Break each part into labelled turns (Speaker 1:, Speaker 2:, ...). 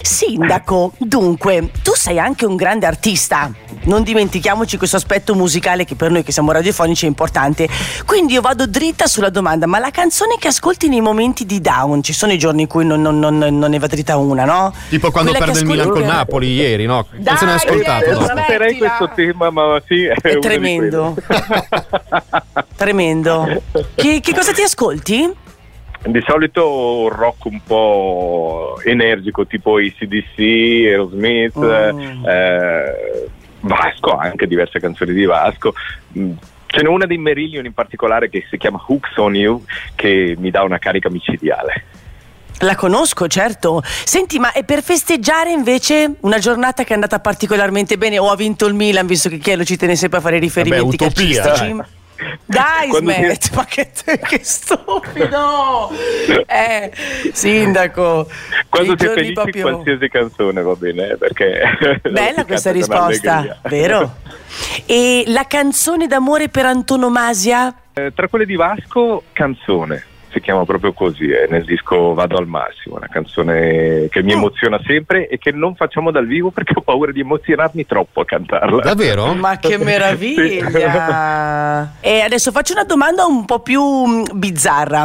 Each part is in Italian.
Speaker 1: Sindaco, dunque, tu sei anche un grande artista. Non dimentichiamoci questo aspetto musicale che per noi che siamo radiofonici è importante. Quindi io vado dritta sulla domanda, ma la canzone che ascolti nei momenti di down, ci sono i giorni in cui non, non, non, non ne va dritta una, no?
Speaker 2: Tipo quando
Speaker 1: Quella
Speaker 2: perde il Milan con Napoli ieri, no?
Speaker 1: Dai,
Speaker 2: non se ne è ascoltato
Speaker 1: smettila.
Speaker 3: Tratterei questo tema, ma sì, è,
Speaker 1: È tremendo. Tremendo. Che, che cosa ti ascolti?
Speaker 3: Di solito un rock un po' energico, tipo ACDC, Aerosmith,
Speaker 1: Mm.
Speaker 3: eh, Vasco, anche diverse canzoni di Vasco. Mm, Ce n'è una di Merillion in particolare che si chiama Hooks on You, che mi dà una carica micidiale.
Speaker 1: La conosco, certo. Senti, ma è per festeggiare invece una giornata che è andata particolarmente bene o ha vinto il Milan, visto che Chielo ci tiene sempre a fare riferimenti
Speaker 2: Vabbè, utopia,
Speaker 1: calcistici? Dai,
Speaker 3: Quando
Speaker 1: smetti,
Speaker 3: si-
Speaker 1: ma che, che stupido! Eh, sindaco.
Speaker 3: Quando sei felice
Speaker 1: proprio-
Speaker 3: qualsiasi canzone va bene, eh, perché...
Speaker 1: Bella questa risposta, vero? E la canzone d'amore per antonomasia?
Speaker 3: Eh, tra quelle di Vasco, canzone. Si chiama proprio così, è nel disco Vado al massimo, una canzone che mi
Speaker 1: Mm.
Speaker 3: emoziona sempre e che non facciamo dal vivo perché ho paura di emozionarmi troppo a cantarla.
Speaker 2: Davvero?
Speaker 1: Ma che meraviglia! E adesso faccio una domanda un po' più mm, bizzarra.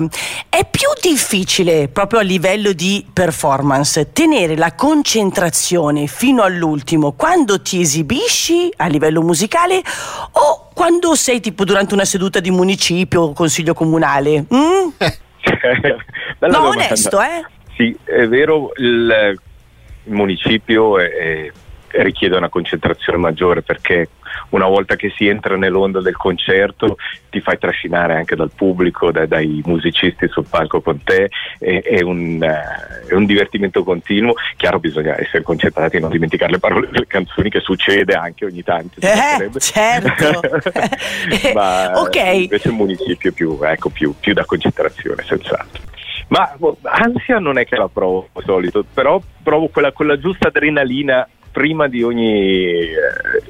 Speaker 1: È più difficile, proprio a livello di performance, tenere la concentrazione fino all'ultimo quando ti esibisci a livello musicale o quando sei tipo durante una seduta di municipio o consiglio comunale? Mm? No,
Speaker 3: domanda.
Speaker 1: onesto, eh?
Speaker 3: Sì, è vero, il, il municipio è- è- richiede una concentrazione maggiore perché una volta che si entra nell'onda del concerto ti fai trascinare anche dal pubblico, da- dai musicisti sul palco con te, è, è un, eh, è un divertimento continuo. Chiaro, bisogna essere concentrati e non dimenticare le parole delle canzoni, che succede anche ogni tanto.
Speaker 1: Eh, certo.
Speaker 3: Ma
Speaker 1: Ok.
Speaker 3: invece il municipio è più, ecco, più, più da concentrazione, senz'altro. Ma boh, ansia non è che la provo di solito, però provo quella, quella giusta adrenalina prima di ogni eh,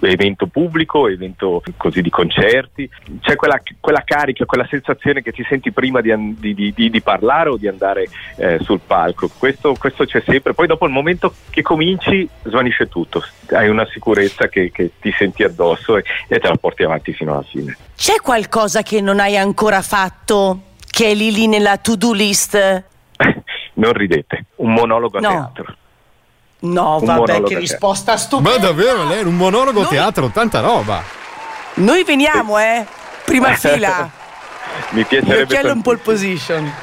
Speaker 3: evento pubblico, evento così di concerti, c'è quella, quella carica, quella sensazione che ti senti prima di, di- di- di parlare o di andare eh, sul palco, questo, questo c'è sempre, poi dopo il momento che cominci svanisce tutto, hai una sicurezza che, che ti senti addosso e, e te la porti avanti fino alla fine.
Speaker 1: C'è qualcosa che non hai ancora fatto che è lì lì nella to-do list?
Speaker 3: non ridete, un monologo a
Speaker 1: No.
Speaker 3: teatro.
Speaker 1: No,
Speaker 3: Un
Speaker 1: vabbè, che
Speaker 3: te.
Speaker 1: risposta stupenda.
Speaker 2: Ma davvero, lei era un monologo
Speaker 1: Noi-
Speaker 2: teatro, tanta roba.
Speaker 1: Noi veniamo, eh. Prima fila.
Speaker 3: Mi piacerebbe
Speaker 1: chielo in pole position.